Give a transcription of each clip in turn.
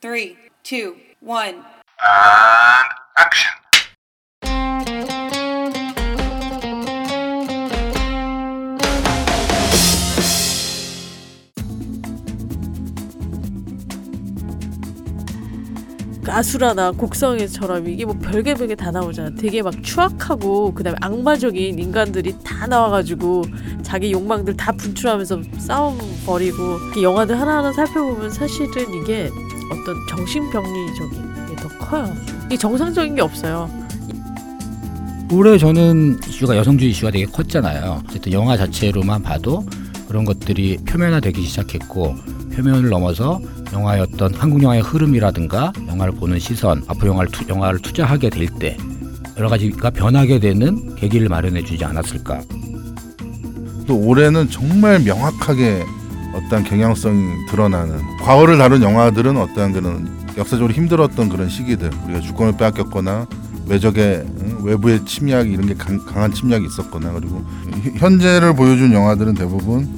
Three, two, one. And action. 아수라나 곡성에처럼 이게 뭐 별개 별개 다 나오잖아. 되게 막 추악하고 그다음에 악마적인 인간들이 다 나와가지고 자기 욕망들 다 분출하면서 싸움 벌이고 이 영화들 하나하나 살펴보면 사실은 이게 어떤 정신병리적인 게 더 커요. 이 정상적인 게 없어요. 올해 저는 이슈가 여성주의 이슈가 되게 컸잖아요. 어쨌든 영화 자체로만 봐도 그런 것들이 표면화되기 시작했고 표면을 넘어서 영화의 어떤 한국 영화의 흐름이라든가 영화를 보는 시선, 앞으로 영화를, 투, 영화를 투자하게 될 때 여러 가지가 변하게 되는 계기를 마련해 주지 않았을까. 또 올해는 정말 명확하게 어떤 경향성이 드러나는 과거를 다룬 영화들은 어떠한 그런 역사적으로 힘들었던 그런 시기들 우리가 주권을 빼앗겼거나 외적의 응, 외부의 침략 이런 게 강, 한 침략이 있었거나 그리고 현재를 보여준 영화들은 대부분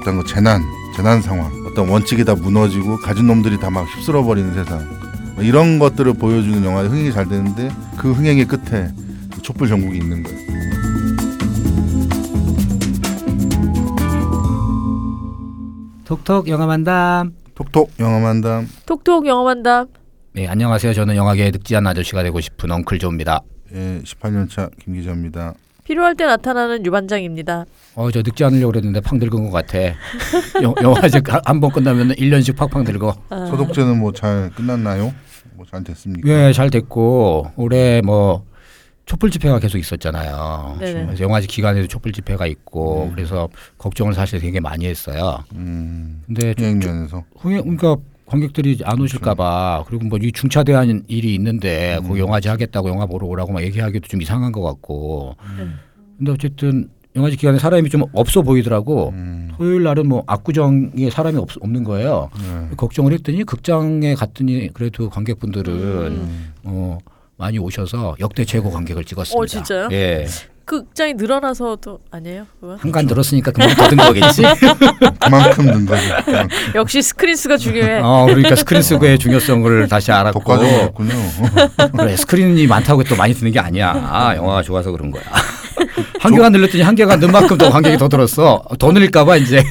어떤 그 재난 재난 상황 어떤 원칙이 다 무너지고 가진 놈들이 다 막 휩쓸어 버리는 세상 뭐 이런 것들을 보여주는 영화의 흥행이 잘 되는데 그 흥행의 끝에 촛불 전국이 있는 거예요. 톡톡 영화만담. 톡톡 영화만담 톡톡 영화만담. 네, 안녕하세요. 저는 영화계의 늑지한 아저씨가 되고 싶은 엉클 조입니다. 예, 18년차 김 기자입니다. 필요할 때 나타나는 유반장입니다. 어, 저 늙지 않으려고 그랬는데 팡 늙은 것 같아. 영, 영화제 한번 끝나면 1년씩 팍팍 늙어. 아, 소독제는 뭐 잘 끝났나요? 뭐 잘 됐습니까? 예, 잘 됐고 올해 뭐 촛불 집회가 계속 있었잖아요. 네네. 그래서 영화제 기간에도 촛불 집회가 있고 네. 그래서 걱정을 사실 되게 많이 했어요. 음, 근데 면에서 흥행 그러니까 관객들이 안 오실까봐 그리고 뭐 이 중차대한 일이 있는데 음. 그 영화제 하겠다고 영화 보러 오라고 막 얘기하기도 좀 이상한 것 같고. 음. 근데 어쨌든 영화제 기간에 사람이 좀 없어 보이더라고. 음, 토요일 날은 뭐 압구정에 사람이 없, 없는 거예요. 네. 걱정을 했더니 극장에 갔더니 그래도 관객분들은 음. 어, 많이 오셔서 역대 최고 관객을 찍었습니다. 어, 진짜요? 예. 그 극장이 늘어나서도 아니에요? 그건? 한 관 늘었으니까 그만큼 더 든 거겠지. 그만큼 는 거지. 역시 스크린 수가 중요해. 어, 그러니까 스크린 수의 중요성을 다시 알았고. 독과점이었군요. 그래, 스크린이 많다고 또 많이 드는 게 아니야. 아, 영화가 좋아서 그런 거야. 한 개가 늘렸더니 한 개가 는 만큼 더 관객이 더 들었어. 더 늘릴까봐 이제.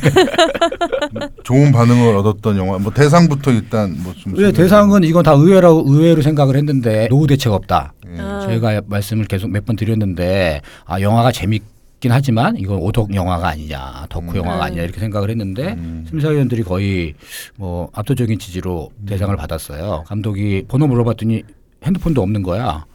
좋은 반응을 얻었던 영화. 뭐 대상부터 일단 뭐좀 왜 대상은 이건 다 의외라고 의외로 생각을 했는데 노후 대책 없다. 예. 아. 저희가 말씀을 계속 몇 번 드렸는데 아 영화가 재밌 긴 하지만 이건 오독 영화가 아니냐, 덕후 음. 영화가 아니냐 이렇게 생각을 했는데 음. 심사위원들이 거의 뭐 압도적인 지지로 대상을 받았어요. 감독이 번호 물어봤더니 핸드폰도 없는 거야.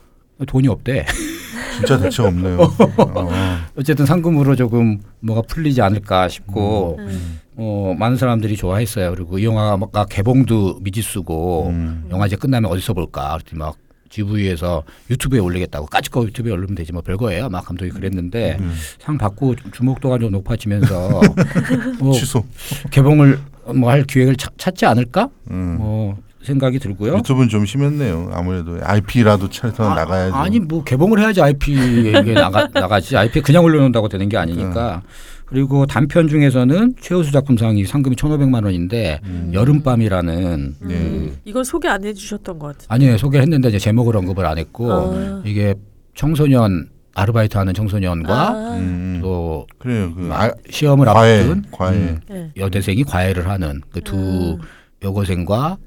돈이 없대. 진짜 대책 없네요. 어. 어쨌든 상금으로 조금 뭐가 풀리지 않을까 싶고 음. 어, 많은 사람들이 좋아했어요. 그리고 이 영화가 개봉도 미지수고 음. 영화제 끝나면 어디서 볼까? 그랬더니 막 GV에서 유튜브에 올리겠다고 까짓거 유튜브에 올리면 되지 뭐 별거예요. 막 감독이 그랬는데 음. 상 받고 주목도가 좀 높아지면서 뭐 취소. 개봉을 뭐 할 기획을 찾, 찾지 않을까? 음. 뭐 생각이 들고요. 유튜브는 좀 심했네요. 아무래도 IP라도 차에서 나가야죠. 아니 뭐 개봉을 해야지 IP에 나가 나가지 IP 그냥 올려놓는다고 되는 게 아니니까. 그리고 단편 중에서는 최우수 작품상이 상금이 1,500만 원인데 음. 여름밤이라는 네. 음. 이건 소개 안 해주셨던 것 같은데. 아니에요 소개를 했는데 이제 제목을 언급을 안 했고 아. 이게 청소년 아르바이트 하는 청소년과 아. 음. 또 그래요. 그 아, 시험을 과외, 앞둔 과외, 음, 네. 여대생이 과외를 하는 그두 음. 여고생과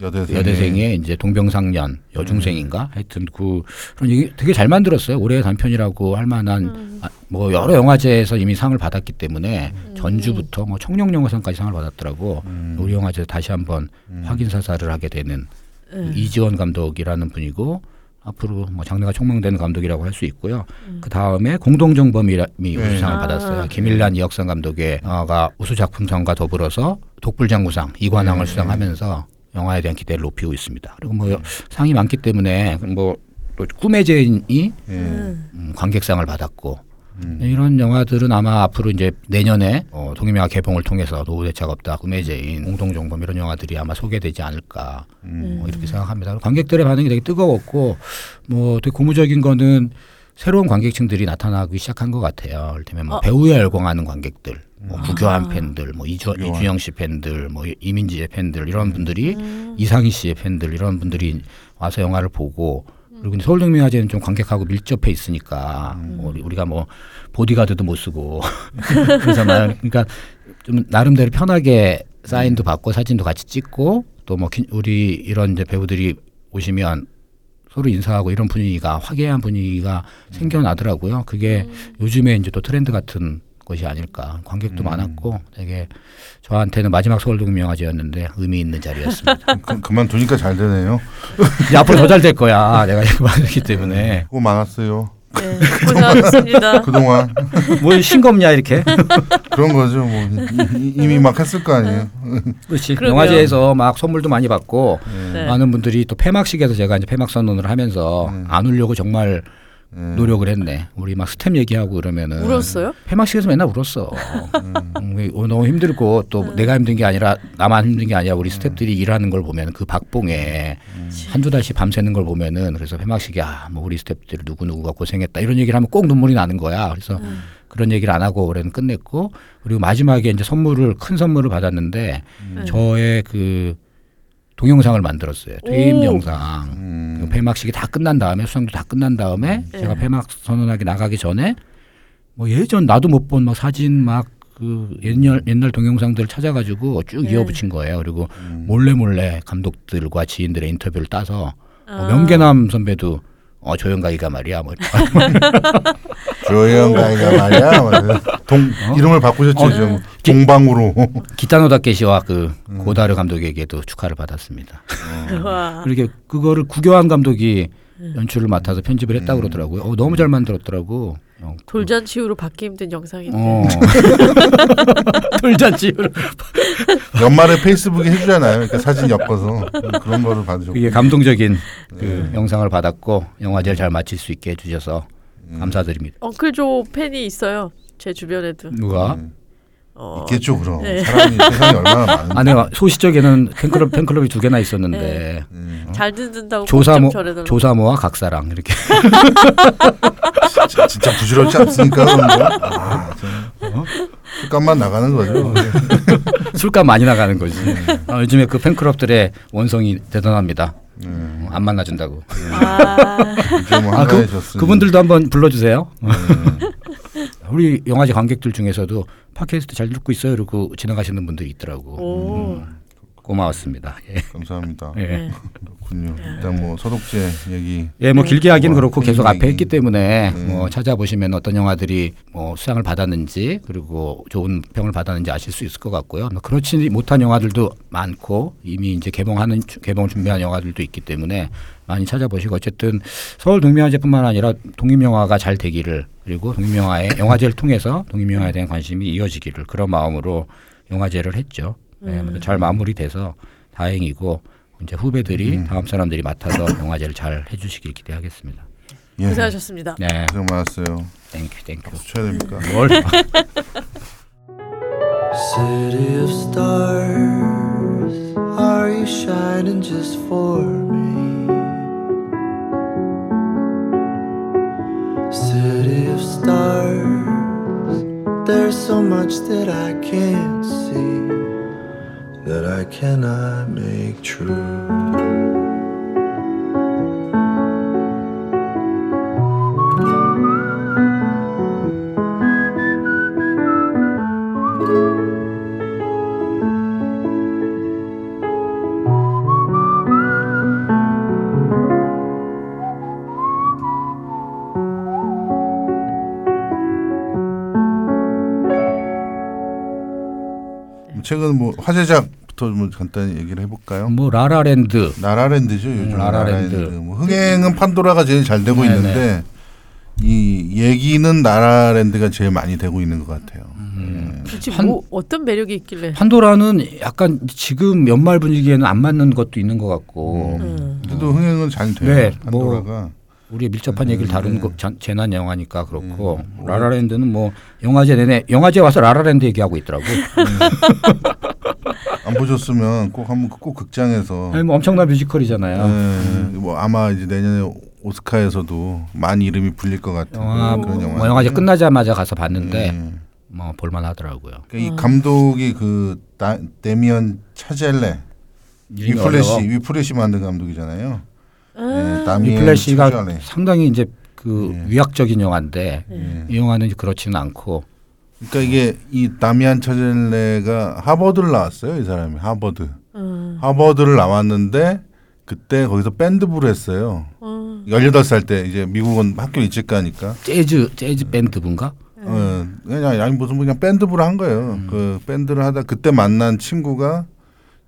여대생. 여대생의 이제 동병상련 여중생인가 하여튼 그 그런 얘기 되게 잘 만들었어요 올해의 단편이라고 할 만한 음. 아, 뭐 여러 영화제에서 이미 상을 받았기 때문에 전주부터 뭐 청룡 영화상까지 상을 받았더라고 음. 우리 영화제 다시 한번 음. 확인 사살을 하게 되는 음. 이지원 감독이라는 분이고 앞으로 뭐 장래가 촉망되는 감독이라고 할 수 있고요. 그 다음에 공동정범이 네. 우수상을 아. 받았어요. 김일란 이혁상 감독의 영화가 우수 작품상과 더불어서 독불장군상 이관왕을 네. 수상하면서 영화에 대한 기대를 높이고 있습니다. 그리고 뭐 상이 많기 때문에 뭐 또 꿈의 제인이 예. 음. 음, 관객상을 받았고 음. 이런 영화들은 아마 앞으로 이제 내년에 어, 동해명화 개봉을 통해서 노후 대책 없다, 꿈의 제인, 공동정범 이런 영화들이 아마 소개되지 않을까 음. 뭐 이렇게 생각합니다. 관객들의 반응이 되게 뜨거웠고 뭐 되게 고무적인 거는 새로운 관객층들이 나타나기 시작한 것 같아요. 이를테면 뭐 어. 배우에 열광하는 관객들 뭐 구교한 아. 팬들, 뭐 이주, 구교환. 이주영 씨 팬들, 뭐 이민지의 팬들 이런 분들이 이상희 씨의 팬들 이런 분들이 와서 영화를 보고 그리고 이제 서울동명화제는 좀 관객하고 밀접해 있으니까 뭐 우리, 우리가 뭐 보디가드도 못 쓰고 그러잖아요. 그러니까 좀 나름대로 편하게 사인도 받고 사진도 같이 찍고 또 뭐 우리 이런 이제 배우들이 오시면 서로 인사하고 이런 분위기가 화기애애한 분위기가 생겨나더라고요. 그게 요즘에 이제 또 트렌드 같은 것이 아닐까. 관객도 많았고 되게 저한테는 마지막 서울동명화제였는데 의미 있는 자리였습니다. 그, 그만두니까 잘 되네요. 이제 앞으로 더 잘 될 거야. 내가 이거 많기 때문에. 수고 많았어요. 네, 고생하셨습니다. 그동안 뭘 싱겁냐 이렇게. 그런 거죠. 뭐 이- 이미 막 했을 거 아니에요. 그렇지. 그러게요. 영화제에서 막 선물도 많이 받고 네. 많은 분들이 또 폐막식에서 제가 이제 폐막 선언을 하면서 안 울려고 정말 노력을 했네. 우리 막 스태프 얘기하고 그러면은 울었어요? 폐막식에서 맨날 울었어. 음, 어, 너무 힘들고 또 내가 힘든 게 아니라 나만 힘든 게 아니라 우리 스태프들이 일하는 걸 보면 그 박봉에 한두 달씩 밤새는 걸 보면은 그래서 폐막식에 아, 뭐 우리 스태프들 누구 누구가 고생했다 이런 얘기를 하면 꼭 눈물이 나는 거야. 그래서 그런 얘기를 안 하고 올해는 끝냈고 그리고 마지막에 이제 선물을 큰 선물을 받았는데 저의 그 동영상을 만들었어요. 퇴임 오. 영상. 음. 그 폐막식이 다 끝난 다음에 수상도 다 끝난 다음에 네. 제가 폐막 선언하기 나가기 전에 뭐 예전 나도 못 본 막 사진 막 그 옛날 옛날 동영상들을 찾아가지고 쭉 네. 이어붙인 거예요. 그리고 음. 몰래 몰래 감독들과 지인들의 인터뷰를 따서 아. 뭐 명계남 선배도 어 조영가이가 말이야 뭐 조영가이가 말이야. 뭐 동 이름을 바꾸셨죠. 어. 좀 동방으로. 기타노 다케시와 그 음. 고다르 감독에게도 축하를 받았습니다. 와. 그렇게 그거를 구교환 감독이 네. 연출을 맡아서 편집을 했다고 그러더라고요. 어, 너무 잘 만들었더라고. 어, 돌잔치 후로 받기 힘든 영상인데. 어. 돌잔치로 연말에 페이스북에 해주잖아요. 이렇게 사진 엮어서 그런 거를 받으셨고. 그게 감동적인 그 영상을 받았고 영화제를 잘 마칠 수 있게 해주셔서 감사드립니다. 엉클 조 팬이 있어요. 제 주변에도. 누가? 음. 어, 있겠죠, 그럼. 네. 사람이 세상에 얼마나 많은데. 아, 내가 소시적에는 팬클럽 팬클럽이 두 개나 있었는데 음. 잘 듣는다고 조사모. 조사모와 각사랑 이렇게 진짜, 진짜 부질없지 않습니까? 그런 거? 아, 저, 술값만 나가는 거죠. 술값 많이 나가는 거지. 아, 요즘에 그 팬클럽들의 원성이 대단합니다. 음. 어, 안 만나준다고. 아, 뭐 아, 그. 그분들도 한번 불러주세요. 우리 영화제 관객들 중에서도 팟캐스트 잘 듣고 있어요. 그러고 지나가시는 분들이 있더라고. 오. 고마웠습니다. 예. 감사합니다. 예. 네. 그렇군요. 일단 뭐 소독제 얘기. 예, 뭐 길게 하기는 뭐 그렇고 계속 얘기. 앞에 했기 때문에 음. 뭐 찾아보시면 어떤 영화들이 뭐 수상을 받았는지 그리고 좋은 평을 받았는지 아실 수 있을 것 같고요. 뭐 그렇지 못한 영화들도 많고 이미 이제 개봉하는 개봉 준비한 영화들도 있기 때문에 많이 찾아보시고 어쨌든 서울 독립영화제뿐만 아니라 독립영화가 잘 되기를 그리고 독립영화의 영화제를 통해서 독립영화에 대한 관심이 이어지기를 그런 마음으로 영화제를 했죠. 네, 잘 마무리돼서 다행이고 이제 후배들이 다음 사람들이 맡아서 영화제를 잘 해주시길 기대하겠습니다. 예. 고생하셨습니다. 네, 고생 많았어요. Thank you thank you. 박수 쳐야 됩니까? 뭘? City of stars, are you shining just for me? City of stars, there's so much that I can't see, that I cannot make true. 최근 뭐 화제작 부터 좀 간단히 얘기를 해볼까요? 뭐 라라랜드 라라랜드죠 요즘 음, 라라랜드. 라라랜드. 뭐 흥행은 판도라가 제일 잘 되고 네네. 있는데 이 얘기는 라라랜드가 제일 많이 되고 있는 것 같아요. 음. 도대체 한- 뭐 어떤 매력이 있길래? 판도라는 약간 지금 연말 분위기에는 안 맞는 것도 있는 것 같고 음. 그래도 흥행은 잘 돼요. 네, 판도라가. 우리 밀접한 얘기를 다룬 네. 거 전- 재난 영화니까 그렇고 음. 라라랜드는 뭐 영화제 내내 영화제 와서 라라랜드 얘기하고 있더라고. 안 보셨으면 꼭 한번 꼭 극장에서 아니, 뭐 엄청난 뮤지컬이잖아요. 네, 뭐 아마 이제 내년에 오스카에서도 많이 이름이 불릴 것 같은 영화 그런 영화. 뭐 영화제 끝나자마자 가서 봤는데 음. 뭐 볼만하더라고요. 그러니까 이 감독이 그 다, 데미언 차젤레 위플래시. 위플래시 만든 감독이잖아요. 네, 다미엔 위플래시가 차젤레. 상당히 이제 그 예. 위악적인 영화인데 예. 이 영화는 그렇지는 않고 그러니까 이게 이 다미안 차젤레가 하버드를 나왔어요. 이 사람이 하버드. 음. 하버드를 나왔는데 그때 거기서 밴드부를 했어요. 음. 18살 때 이제 미국은 학교 일찍 가니까 재즈 재즈 밴드분가? 어, 그냥 아니 무슨 그냥 밴드부를 한 거예요. 그 밴드를 하다 그때 만난 친구가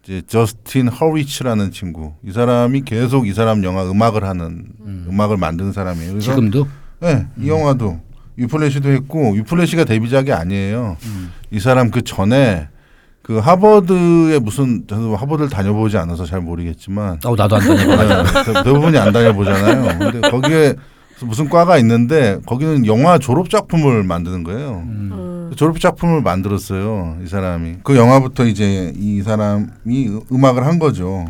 이제 저스틴 허리치라는 친구. 이 사람이 계속 이 사람 영화 음악을 하는 음. 악을 만드는 사람이에요. 그래서 지금도 네, 이 영화도 위플래시도 했고 위플래시가 데뷔작이 아니에요. 이 사람 그 전에 그 하버드에 무슨 저도 하버드를 다녀보지 않아서 잘 모르겠지만 어 나도 안 다녀봐가지고 네, 대- 대부분이 안 다녀보잖아요. 근데 거기에 무슨 과가 있는데 거기는 영화 졸업 작품을 만드는 거예요. 음. 졸업 작품을 만들었어요. 이 사람이 그 영화부터 이제 이 사람이 음악을 한 거죠.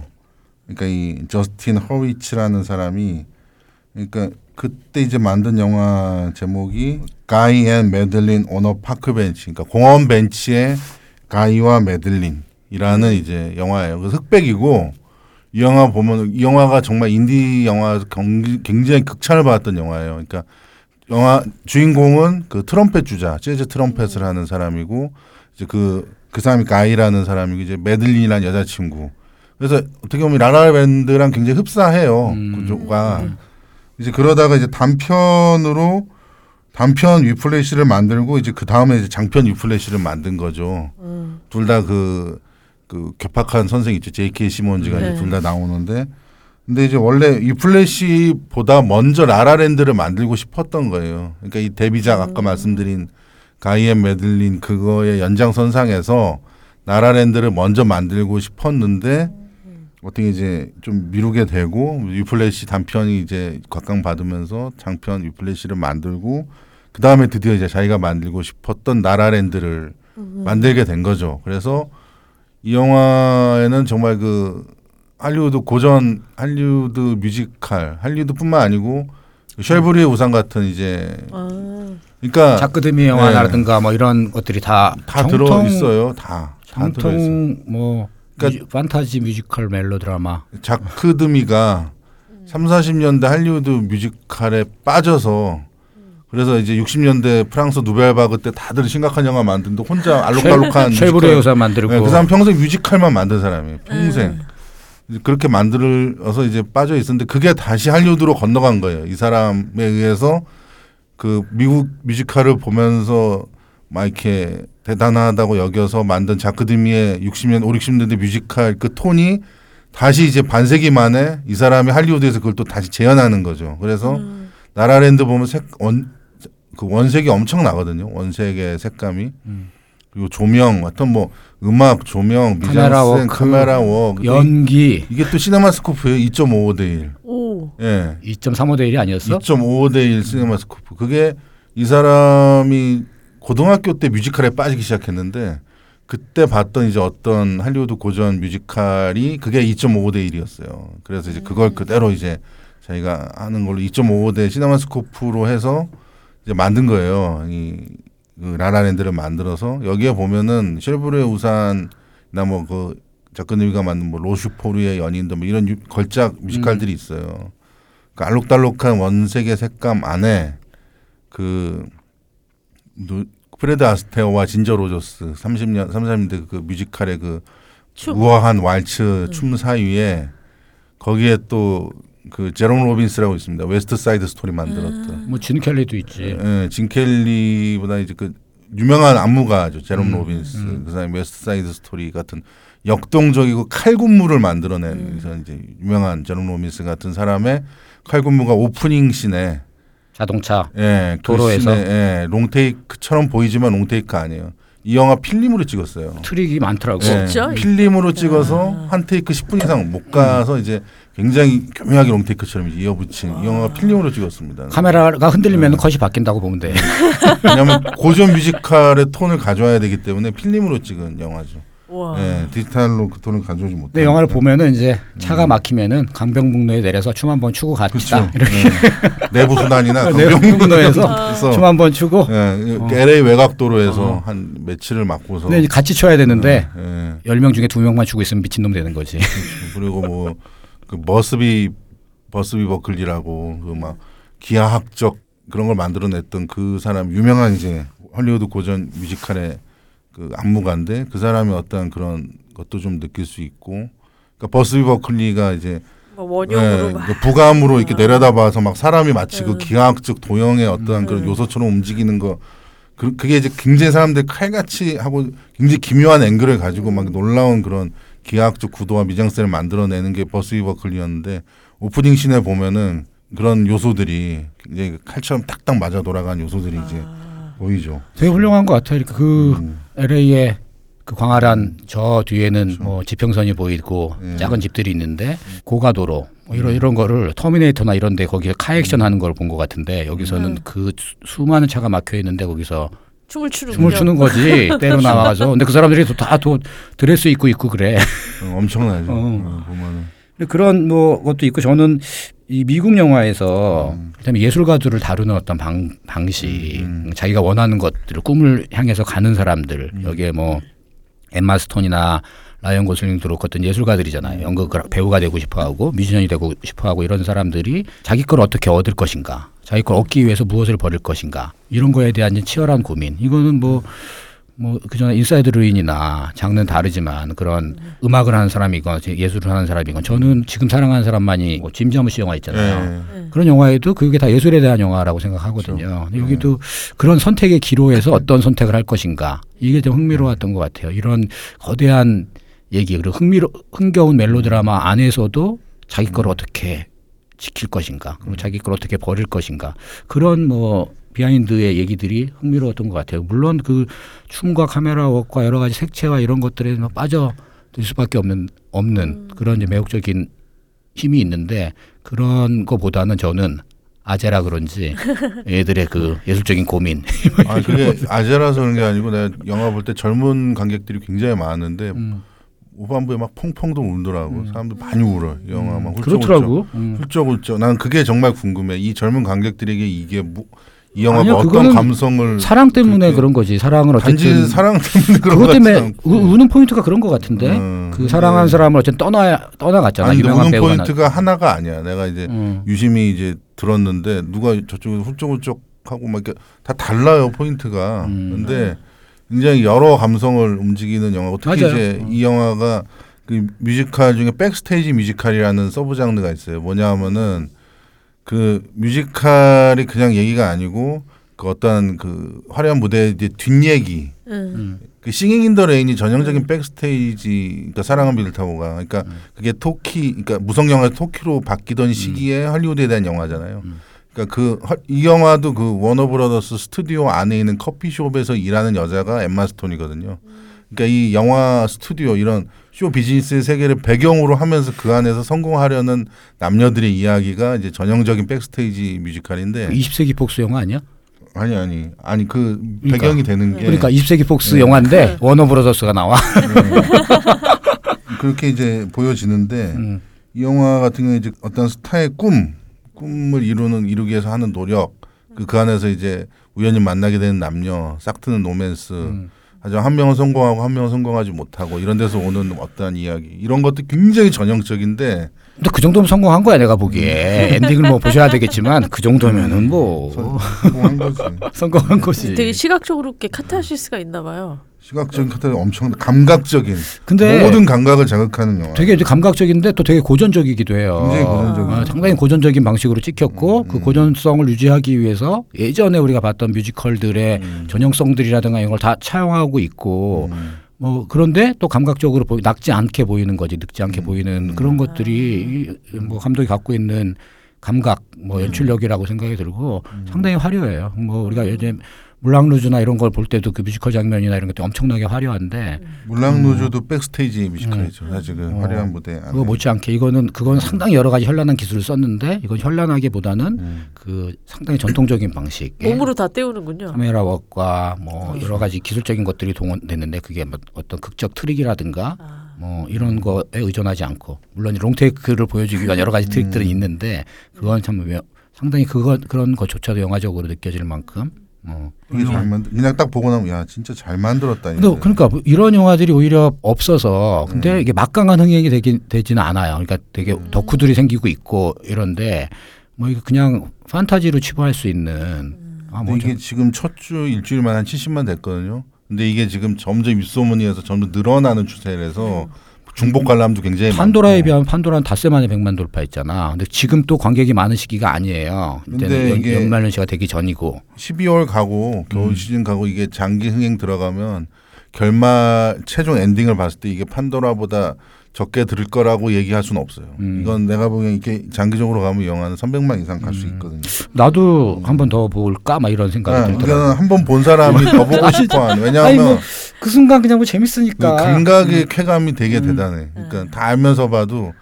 그러니까 이 저스틴 허위치라는 사람이 그러니까 그때 이제 만든 영화 제목이 Guy and Madeline on a Park Bench. 그러니까 공원 벤치의 가이와 메들린이라는 이제 영화예요. 그 흑백이고 이 영화 보면 이 영화가 정말 인디 영화 경- 굉장히 극찬을 받았던 영화예요. 그러니까 영화 주인공은 그 트럼펫 주자, 재즈 트럼펫을 하는 사람이고 이제 그그 사람이 가이라는 사람이고 이제 메들린이라는 여자친구. 그래서 어떻게 보면 라라밴드랑 굉장히 흡사해요. 음. 구조가. 이제 그러다가 이제 단편으로 단편 위플래시를 만들고 이제 그 다음에 이제 장편 위플래시를 만든 거죠. 음. 둘다 그그 격팍한 선생 있죠. J.K. 시몬즈가 네. 이제 둘 다 나오는데 근데 이제 원래 위플래시보다 먼저 라라랜드를 만들고 싶었던 거예요. 그러니까 이 데뷔작 아까 말씀드린 가이앤 메들린 그거의 연장선상에서 라라랜드를 먼저 만들고 싶었는데 어떻게 이제 좀 미루게 되고 위플래시 단편이 이제 각광 받으면서 장편 위플래시를 만들고 그 다음에 드디어 이제 자기가 만들고 싶었던 라라랜드를 만들게 된 거죠. 그래서 이 영화에는 정말 그 할리우드 고전 할리우드 뮤지컬 할리우드뿐만 아니고 쉘부르의 우산 같은 이제 아. 그러니까 자크 드미 영화라든가 뭐 이런 것들이 다 다 들어 있어요. 다. 다 들어 있어요. 정통 뭐 그러니까- 뮤지- 판타지 뮤지컬 멜로 드라마 자크 드미가 3, 40년대 할리우드 뮤지컬에 빠져서 그래서 이제 60년대 프랑스 누벨바그 때 다들 심각한 영화 만드는데 혼자 알록달록한 뮤지컬- 요사 만들고 네, 그 사람 평생 뮤지컬만 만든 사람이에요. 평생. 이제 그렇게 만들어서 이제 빠져 있었는데 그게 다시 할리우드로 건너간 거예요. 이 사람에 의해서 그 미국 뮤지컬을 보면서 막 이렇게 대단하다고 여겨서 만든 자크 드미의 60년, 5, 60년대 뮤지컬 그 톤이 다시 이제 반세기 만에 이 사람이 할리우드에서 그걸 또 다시 재현하는 거죠. 그래서 라라랜드 보면 색, 원, 그 원색이 엄청 나거든요. 원색의 색감이. 음. 그리고 조명, 어떤 뭐 음악, 조명, 카메라 미장센, 워크, 카메라 워크. 연기 이 게 또 시네마스코프예요. 2.55대 1. 오. 예. 2.35대 1이 아니었어? 2.55대 1 시네마스코프. 그게 이 사람이 고등학교 때 뮤지컬에 빠지기 시작했는데 그때 봤던 이제 어떤 할리우드 고전 뮤지컬이 그게 2.55대 1이었어요. 그래서 이제 그걸 그대로 이제 저희가 하는 걸로 2.55대 시네마스코프로 해서 이제 만든 거예요. 이 그 라라랜드를 만들어서 여기에 보면은 쉘브르의 우산이나 뭐 그 작가님이가 만든 뭐 로슈포르의 연인도 뭐 이런 유- 걸작 뮤지컬들이 있어요. 그 알록달록한 원색의 색감 안에 그 누, 프레드 아스테어와 진저 로저스 30년 30년대 그 뮤지컬의 그 춤. 우아한 왈츠 춤 사이에 거기에 또 그 제롬 로빈스라고 있습니다. 웨스트 사이드 스토리 만들었던. 뭐 진 켈리도 있지. 예, 진 켈리보다 이제 그 유명한 안무가죠. 제롬 음, 로빈스. 음. 그 사람이 웨스트 사이드 스토리 같은 역동적이고 칼군무를 만들어낸 그래서 이제 유명한 제롬 로빈스 같은 사람의 칼군무가 오프닝 씬에 자동차 예, 그 도로에서? 씬에, 예, 롱테이크처럼 보이지만 롱테이크 아니에요. 이 영화 필름으로 찍었어요. 트릭이 많더라고. 예, 진짜? 필름으로 찍어서 한 테이크 10분 이상 못 가서 이제 굉장히 교묘하게 롱테이크처럼 이어붙인 이 영화가 필름으로 찍었습니다. 카메라가 흔들리면 네. 컷이 바뀐다고 보면 돼. 왜냐하면 고전 뮤지컬의 톤을 가져와야 되기 때문에 필름으로 찍은 영화죠. 와. 예, 디지털로 그 톤을 가져오지 못해. 근데 영화를 보면은 이제 차가 막히면은 강변북로에 내려서 춤 한번 추고 갑시다. 그렇죠. 예. 내부 내부 강병문로에서 수단에서 춤 한번 추고 예, 어. LA 외곽도로에서 한 며칠을 맞고서 근데 같이 쳐야 되는데 예, 열명 중에 두 명만 추고 있으면 미친 놈 되는 거지. 그리고 뭐그 버스비 버스비 버클리라고 그 막 기하학적 그런 걸 만들어냈던 그 사람 유명한 이제 헐리우드 고전 뮤지컬의 그 안무가인데 그 사람이 어떤 그런 것도 좀 느낄 수 있고 그러니까 버스비 버클리가 이제 뭐 원형으로 예, 막. 그 부감으로 이렇게 내려다봐서 막 사람이 마치 그 음. 기하학적 도형의 어떠한 그런 음. 요소처럼 움직이는 거 그, 그게 이제 굉장히 사람들 칼같이 하고 굉장히 기묘한 앵글을 가지고 막 놀라운 그런 기하학적 구도와 미장센을 만들어내는 게 버스비 버클리였는데 오프닝 씬에 보면은 그런 요소들이 굉장히 칼처럼 딱딱 맞아 돌아가는 요소들이 이제 아. 보이죠. 되게 훌륭한 것 같아요. 그 음. LA의 그 광활한 저 뒤에는 그렇죠. 뭐 지평선이 보이고 예. 작은 집들이 있는데 고가도로 뭐 이런 이런 거를 터미네이터나 이런 데 거기에 카액션 하는 걸 본 것 같은데 여기서는 음. 그 수- 수많은 차가 막혀 있는데 거기서 춤을 추는 춤을 추는 거지 때로 나와서 근데 그 사람들이 다또 드레스 입고 있고 그래. 어, 엄청나죠. 어. 어, 보면은 그런 뭐 것도 있고 저는 이 미국 영화에서 음. 그다음에 예술가들을 다루는 어떤 방 방식 음. 자기가 원하는 것들을 꿈을 향해서 가는 사람들 음. 여기에 뭐 엠마 스톤이나 라이언 그렇고 어떤 예술가들이잖아요. 연극 배우가 되고 싶어하고 뮤지션이 되고 싶어하고 이런 사람들이 자기 걸 어떻게 얻을 것인가, 자기 걸 얻기 위해서 무엇을 버릴 것인가 이런 거에 대한 치열한 고민. 이거는 뭐 뭐 그전에 인사이드 르윈이나 장르는 다르지만 그런 음 악을 하는 사람이건 예술을 하는 사람이건 저는 지금 사랑하는 사람만이 뭐 짐 자무시 영화 있잖아요. 예. 그런 영화에도 그게 다 예술에 대한 영화라고 생각하거든요. 근데 여기도 그런 선택의 기로에서 어떤 선택을 할 것인가 이게 좀 흥미로웠던 것 같아요. 이런 거대한 얘기 그리고 흥미로 흥겨운 멜로드라마 안에서도 자기 걸 어떻게 지킬 것인가 그리고 자기 걸 어떻게 버릴 것인가 그런 뭐 비하인드의 얘기들이 흥미로웠던 것 같아요. 물론 그 춤과 카메라 웍과 여러 가지 색채와 이런 것들에 뭐 빠져들 수밖에 없는 없는 그런 이제 매혹적인 힘이 있는데 그런 거보다는 저는 아재라 그런지 애들의 그 예술적인 고민. 아 그게 아재라서 그런 게 아니고 내가 영화 볼 때 젊은 관객들이 굉장히 많은데 음. 후반부에 막 펑펑도 울더라고. 사람들 많이 울어. 이 영화 막 훌쩍훌쩍. 그렇더라고. 음. 훌쩍훌쩍. 난 그게 정말 궁금해. 이 젊은 관객들에게 이게 뭐, 이 영화가 아니요, 어떤 감성을 사랑 때문에 그런 거지. 사랑을 어쨌든 사랑 때문에 그런 그것 것 때문에. 우, 우는 포인트가 그런 것 같은데 음, 그 사랑한 사람을 어쨌든 떠나 떠나갔잖아. 아니 유명한 우는 포인트가 하나가 아니야. 내가 이제 나- 음. 유심히 이제 들었는데 누가 저쪽에서 훌쩍훌쩍 하고 막 이렇게 다 달라요 포인트가. 음. 근데 굉장히 여러 감성을 움직이는 영화고 특히 맞아요. 이제 어. 이 영화가 그 뮤지컬 중에 backstage 뮤지컬이라는 sub 장르가 있어요. 뭐냐면은 그 뮤지컬이 그냥 얘기가 아니고 그 어떤 그 화려한 무대 이제 뒷얘기 응. 음. 그 Singing in the Rain이 전형적인 backstage 그러니까 사랑은 비를 타고가 그러니까 음. 그게 토키 그러니까 무성 영화 토키로 바뀌던 시기에 할리우드에 대한 영화잖아요. 음. 그러니까 그 이 영화도 그 워너 브라더스 스튜디오 안에 있는 커피숍에서 일하는 여자가 엠마 스톤이거든요. 그러니까 이 영화 스튜디오 이런 쇼 비즈니스의 세계를 배경으로 하면서 그 안에서 성공하려는 남녀들의 이야기가 이제 전형적인 backstage 뮤지컬인데 20세기 폭스 영화 아니야? 아니 아니 아니 그 그러니까. 배경이 되는 게 그러니까 20세기 폭스 네. 영화인데 워너 브라더스가 나와. 그렇게 이제 보여지는데 음. 이 영화 같은 경우에 이제 어떤 스타의 꿈, 꿈을 이루는 이루기 위해서 하는 노력, 그, 그 안에서 이제 우연히 만나게 되는 남녀, 싹트는 로맨스, 음. 하지만 한 명은 성공하고 한 명은 성공하지 못하고 이런 데서 오는 어떠한 이야기, 이런 것도 굉장히 전형적인데 근데 그 정도면 성공한 거야 내가 보기에 엔딩을 뭐 보셔야 되겠지만 그 정도면은 뭐 성공한 거지. 성공한 거지. 되게 시각적으로 이렇게 카타르시스가 있나 봐요. 시각적인 카타르 엄청 감각적인 근데 모든 감각을 자극하는 영화. 되게 이제 감각적인데 또 되게 고전적이기도 해요. 굉장히 고전적이죠. 아, 상당히 고전적인 방식으로 찍혔고 음, 그 음. 고전성을 유지하기 위해서 예전에 우리가 봤던 뮤지컬들의 음. 전형성들이라든가 이런 걸 다 차용하고 있고 음. 뭐 그런데 또 감각적으로 보이, 낙지 않게 보이는 거지 늙지 않게 음. 보이는 음. 그런 것들이 이- 뭐 감독이 갖고 있는 감각 뭐 연출력이라고 생각이 들고 음. 상당히 화려해요. 뭐 우리가 예전에 물랑루즈나 이런 걸 볼 때도 그 뮤지컬 장면이나 이런 것도 엄청나게 화려한데 물랑루즈도 backstage 뮤지컬이죠. 사실 그 어. 화려한 무대 안에. 그거 못지않게 이거는 그건 상당히 여러 가지 현란한 기술을 썼는데 이건 현란하기보다는 음. 그 상당히 전통적인 방식 몸으로 다 때우는군요. 카메라 웍과 뭐 음. 여러 가지 기술적인 것들이 동원됐는데 그게 뭐 어떤 극적 트릭이라든가 아, 뭐 이런 거에 의존하지 않고 물론 롱테이크를 보여주기 위한 여러 가지 트릭들은 음. 있는데 그건 참 묘- 상당히 그거 그런 것조차도 영화적으로 느껴질 만큼 뭐 이게 잘 만들. 그냥 딱 보고 나면 야 진짜 잘 만들었다. 근데. 그러니까 뭐 이런 영화들이 오히려 없어서 근데 음. 이게 막강한 흥행이 되긴 되지는 않아요. 그러니까 되게 덕후들이 생기고 있고 이런데 뭐 이거 그냥 판타지로 치부할 수 있는 아, 근데 뭐 이게 지금 첫 주 일주일만 한 70만 됐거든요. 근데 이게 지금 점점 입소문이 어서 점점 늘어나는 추세라서 중복 관람도 굉장히 판도라에 많고. 비하면 판도라는 닷새 만에 100만 돌파했잖아. 근데 지금 또 관객이 많은 시기가 아니에요. 근데 이때는 연- 이게- 연 말연시가 되기 전이고 12월 가고 겨울 음. 시즌 가고 이게 장기 흥행 들어가면 결말 최종 엔딩을 봤을 때 이게 판도라보다 적게 들을 거라고 얘기할 수는 없어요. 음. 이건 내가 보기엔 이게 장기적으로 가면 영화는 300만 이상 갈수 음. 있거든요. 나도 한 번 더 볼까 막 이런 생각이 네, 들더라고. 이거는 한번 본 사람이 더 보고 싶어하는. 왜냐하면 뭐 그 순간 그냥 뭐그 재밌으니까. 감각의 쾌감이 되게 음. 대단해. 그러니까 다 알면서 봐도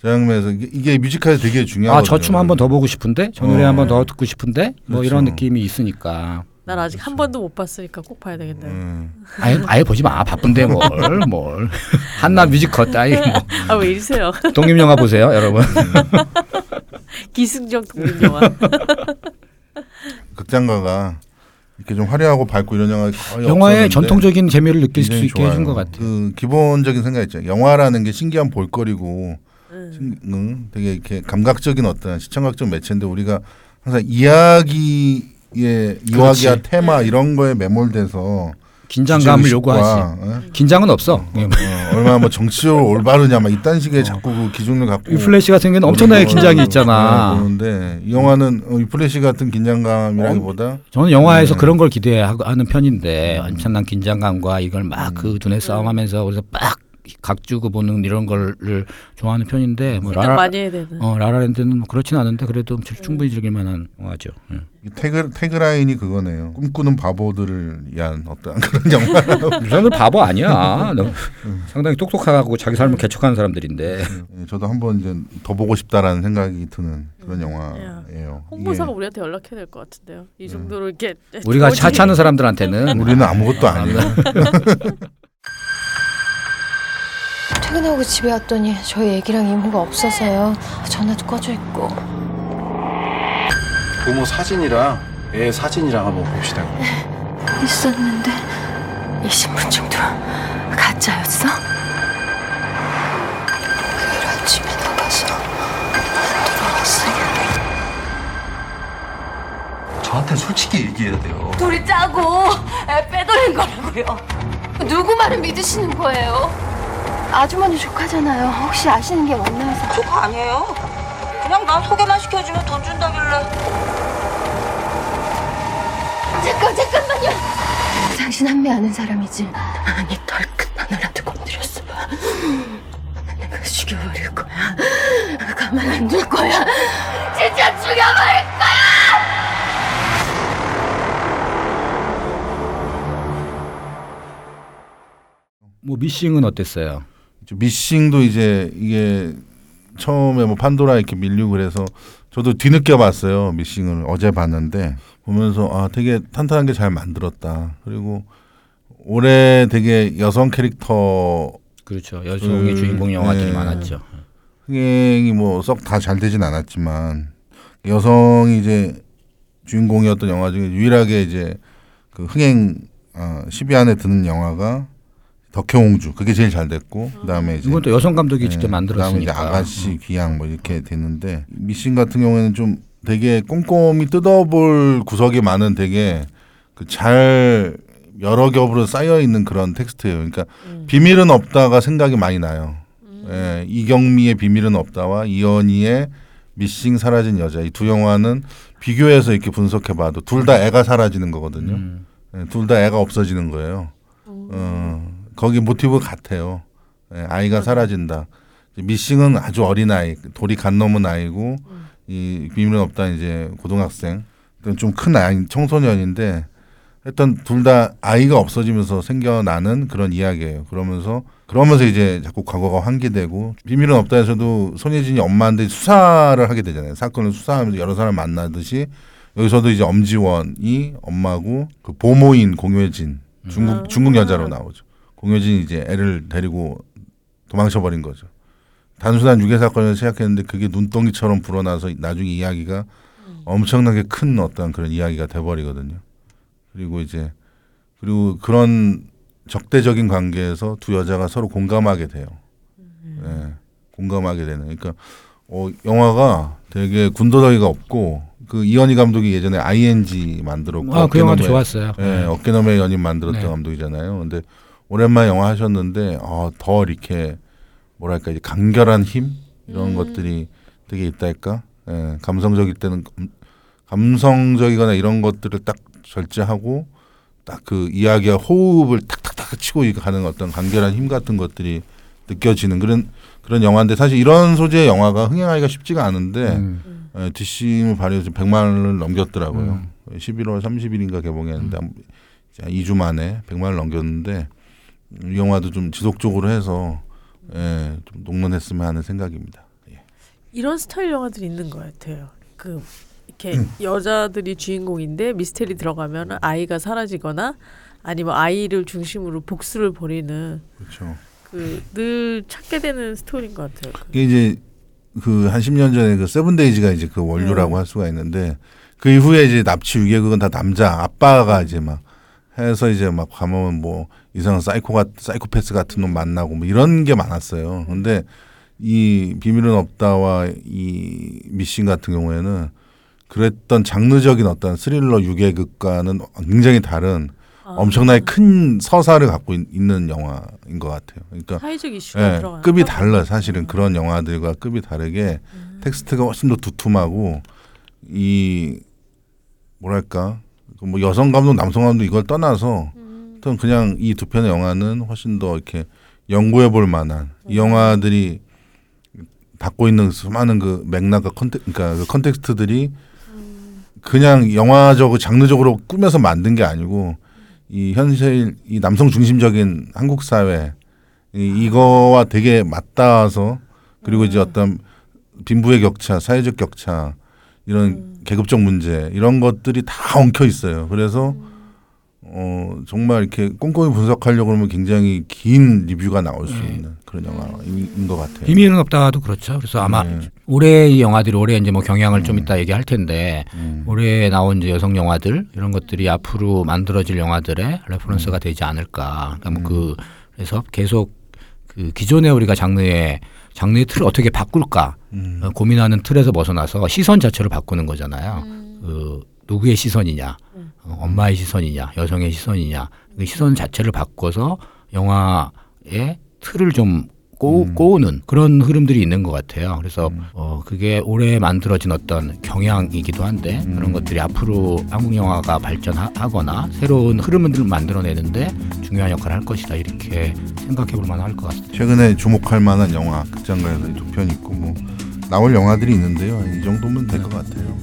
저 장면에서 이게, 뮤지컬에서 되게 중요하거든요. 아 저 춤 한 번 더 보고 싶은데 저 노래 어. 한번 더 듣고 싶은데 뭐 그렇죠. 이런 느낌이 있으니까. 난 아직 한 번도 못 봤으니까 꼭 봐야 되겠네. 음. 아예 아예 보지 마 바쁜데 뭘 뭘. 한낱 뮤지컬 따위 뭐 아 왜 이러세요? 독립 영화 보세요 여러분. 기승전 독립 영화. 극장가가 이렇게 좀 화려하고 밝고 이런 영화 거의 영화의 없었는데 전통적인 재미를 느낄 수 굉장히 있게 해준 좋아요. 것 같아요. 그 기본적인 생각 있죠. 영화라는 게 신기한 볼거리고 음. 신- 응, 되게 이렇게 감각적인 어떤 시청각적 매체인데 우리가 항상 이야기 의 이야기와 테마 이런 거에 매몰돼서 긴장감을 요구하지. 어? 긴장은 없어. 예. 어, 얼마나 뭐 정치적으로 올바르냐 막 이딴 식의 자꾸 그 기준을 갖고 위플래시 같은 경우는 엄청나게 긴장이 있잖아. 이 영화는 어, 위플래시 같은 긴장감이라기보다 저는 영화에서 네. 그런 걸 기대하는 편인데 엄청난 긴장감과 이걸 막 그 두뇌 싸움하면서 그래서 막 각 잡고 보는 이런 거를 좋아하는 편인데 뭐 생각 라라 많이 해야 되는. 어 라라랜드는 뭐 그렇진 않은데 그래도 충분히 즐길 만한 영화죠. 예. 이 tag tagline이 그거네요. 꿈꾸는 바보들을 위한 어떤 그런 영화. 이 사람들 바보 아니야. 너 상당히 똑똑하고 자기 삶을 개척하는 사람들인데 예, 저도 한번 이제 더 보고 싶다라는 생각이 드는 그런 영화예요. 홍보사가 이게 우리한테 연락해야 될 것 같은데요. 이 정도로 이렇게 우리가 차 차는 사람들한테는 우리는 아무것도 아니에요. 퇴근하고 집에 왔더니 저희 애기랑 이모가 없어서요. 전화도 꺼져 있고. 부모 사진이랑 애 사진이랑 한번 봅시다. 있었는데 이 신분증도 가짜였어? 그날 아침에 나가서 안 돌아왔어요. 저한테 솔직히 얘기해야 돼요. 둘이 짜고 애 빼돌린 거라고요. 누구 말을 믿으시는 거예요? 아주머니 조카잖아요. 혹시 아시는 게 없나 해서. 조카 아니에요. 그냥 나 소개만 시켜주면 돈 준다길래. 잠깐 잠깐만요. 당신 한매 아는 사람이지? 아니 덜큰 하나라도 건드렸어. 내가 죽여버릴 거야. 가만 안 둘 거야. 진짜 죽여버릴 거야. 뭐 미싱은 어땠어요? 미싱도 이제 이게 처음에 뭐 판도라 이렇게 밀리고 그래서 저도 뒤늦게 봤어요. 미싱을 어제 봤는데 보면서 아 되게 탄탄한 게 잘 만들었다. 그리고 올해 되게 여성 캐릭터 그렇죠. 여성의 음, 주인공 영화들이 네. 많았죠. 흥행이 뭐 썩 다 잘 되진 않았지만 여성이 이제 주인공이었던 영화 중에 유일하게 이제 그 흥행 어, 10위 안에 드는 영화가 덕혜옹주 그게 제일 잘 됐고 그다음에 이제 이건 또 여성 감독이 네, 직접 그다음에 이제 만들었으니까. 아가씨 귀향 뭐 이렇게 됐는데 미신 같은 경우에는 좀 되게 꼼꼼히 뜯어볼 구석이 많은 되게 그잘 여러 겹으로 쌓여 있는 그런 텍스트예요. 그러니까 비밀은 없다가 생각이 많이 나요. 예, 이경미의 비밀은 없다와 이연희의 미싱 사라진 여자 이 두 영화는 비교해서 이렇게 분석해봐도 둘 다 애가 사라지는 거거든요. 음. 예, 둘다 애가 없어지는 거예요. 어, 거기 모티브 같아요. 예, 아이가 사라진다. 미싱은 아주 어린 아이, 돌이 간 넘은 아이고 이 비밀은 없다 이제 고등학생, 좀 큰 아이, 청소년인데 했던 둘다 아이가 없어지면서 생겨나는 그런 이야기예요. 그러면서 그러면서 이제 자꾸 과거가 환기되고 비밀은 없다에서도 손예진이 엄마한테 수사를 하게 되잖아요. 사건을 수사하면서 여러 사람 만나듯이 여기서도 이제 엄지원이 엄마고 그 보모인 공효진 중국 중국 여자로 나오죠. 공효진이 이제 애를 데리고 도망쳐 버린 거죠. 단순한 유괴 사건을 시작했는데 그게 눈덩이처럼 불어나서 나중에 이야기가 엄청나게 큰 어떤 그런 이야기가 돼버리거든요. 그리고 이제 그리고 그런 적대적인 관계에서 두 여자가 서로 공감하게 돼요. 예, 공감하게 되는. 그러니까 어, 영화가 되게 군더더기가 없고 그 이현희 감독이 예전에 ING 만들었고 아, 그 영화도 좋았어요. 예, 어깨너머의 연인 만들었던 네. 감독이잖아요. 근데 오랜만에 영화 하셨는데 어, 더 이렇게 뭐랄까 이제 간결한 힘 이런 것들이 되게 있달까. 예, 감성적일 때는 감- 감성적이거나 이런 것들을 딱 절제하고 딱 그 이야기와 호흡을 탁탁탁 치고 이 가는 어떤 간결한 힘 같은 것들이 느껴지는 그런 그런 영화인데 사실 이런 소재의 영화가 흥행하기가 쉽지가 않은데 음. 예, 뒷심을 발휘해서 100만 원을 넘겼더라고요. 11월 30일인가 개봉했는데 한 2주 만에 100만 원을 넘겼는데 이 영화도 좀 지속적으로 해서 예, 좀 녹론했으면 하는 생각입니다. 예. 이런 스타일 영화들이 있는 것 같아요. 그 이렇게 여자들이 주인공인데 미스테리 들어가면 아이가 사라지거나 아니면 아이를 중심으로 복수를 벌이는 그렇죠. 그 늘 찾게 되는 스토리인 것 같아요. 그. 이게 이제 그한 10년 전에 그 세븐데이즈가 이제 그 원류라고 할 수가 있는데 그 이후에 이제 납치 유괴 그건 다 남자 아빠가 이제 막 해서 이제 막 가면 뭐 이상한 사이코가 사이코패스 같은 놈 만나고 뭐 이런 게 많았어요. 근데 이 비밀은 없다와 이 미씽 같은 경우에는 그랬던 장르적인 어떤 스릴러 유괴극과는 굉장히 다른 아. 엄청나게 큰 서사를 갖고 있, 는 영화인 것 같아요. 그러니까 사회적 이슈가 예, 들어가는 급이 거? 달라 사실은 그런 영화들과 급이 다르게 텍스트가 훨씬 더 두툼하고 이 뭐랄까 그 뭐 여성 감독 남성 감독 이걸 떠나서 어떤 그냥 이 두 편의 영화는 훨씬 더 이렇게 연구해 볼 만한 이 영화들이 갖고 있는 수많은 그 맥락과 contex 그러니까 그 context들이 그냥 영화적 장르적으로 꾸며서 만든 게 아니고 이 현실 이 남성 중심적인 한국 사회 이, 이거와 되게 맞닿아서 그리고 이제 어떤 빈부의 격차, 사회적 격차 이런 계급적 문제 이런 것들이 다 엉켜 있어요. 그래서 어 정말 이렇게 꼼꼼히 분석하려고 하면 굉장히 긴 리뷰가 나올 수 있는 그런 영화인 것 같아요. 비밀은 없다도 그렇죠. 그래서 아마 네. 올해 이 영화들이 올해 이제 뭐 경향을 좀 이따 얘기할 텐데 음. 올해 나온 이제 여성 영화들 이런 것들이 앞으로 만들어질 영화들의 reference가 되지 않을까. 그러니까 음. 뭐그 그래서 계속 그 기존에 우리가 장르의 장르의 틀을 어떻게 바꿀까 음. 어, 고민하는 틀에서 벗어나서 시선 자체를 바꾸는 거잖아요. 그 누구의 시선이냐, 어, 엄마의 시선이냐, 여성의 시선이냐, 그 시선 자체를 바꿔서 영화의 틀을 좀 꼬, 음. 꼬우는 그런 흐름들이 있는 것 같아요. 그래서 어, 그게 올해 만들어진 어떤 경향이기도 한데 음. 그런 것들이 앞으로 한국 영화가 발전하거나 새로운 흐름들을 만들어내는데 중요한 역할을 할 것이다 이렇게 생각해볼 만할 것 같습니다. 최근에 주목할 만한 영화 극장가에서 두 편 있고 뭐 나올 영화들이 있는데요. 이 정도면 될 것 같아요.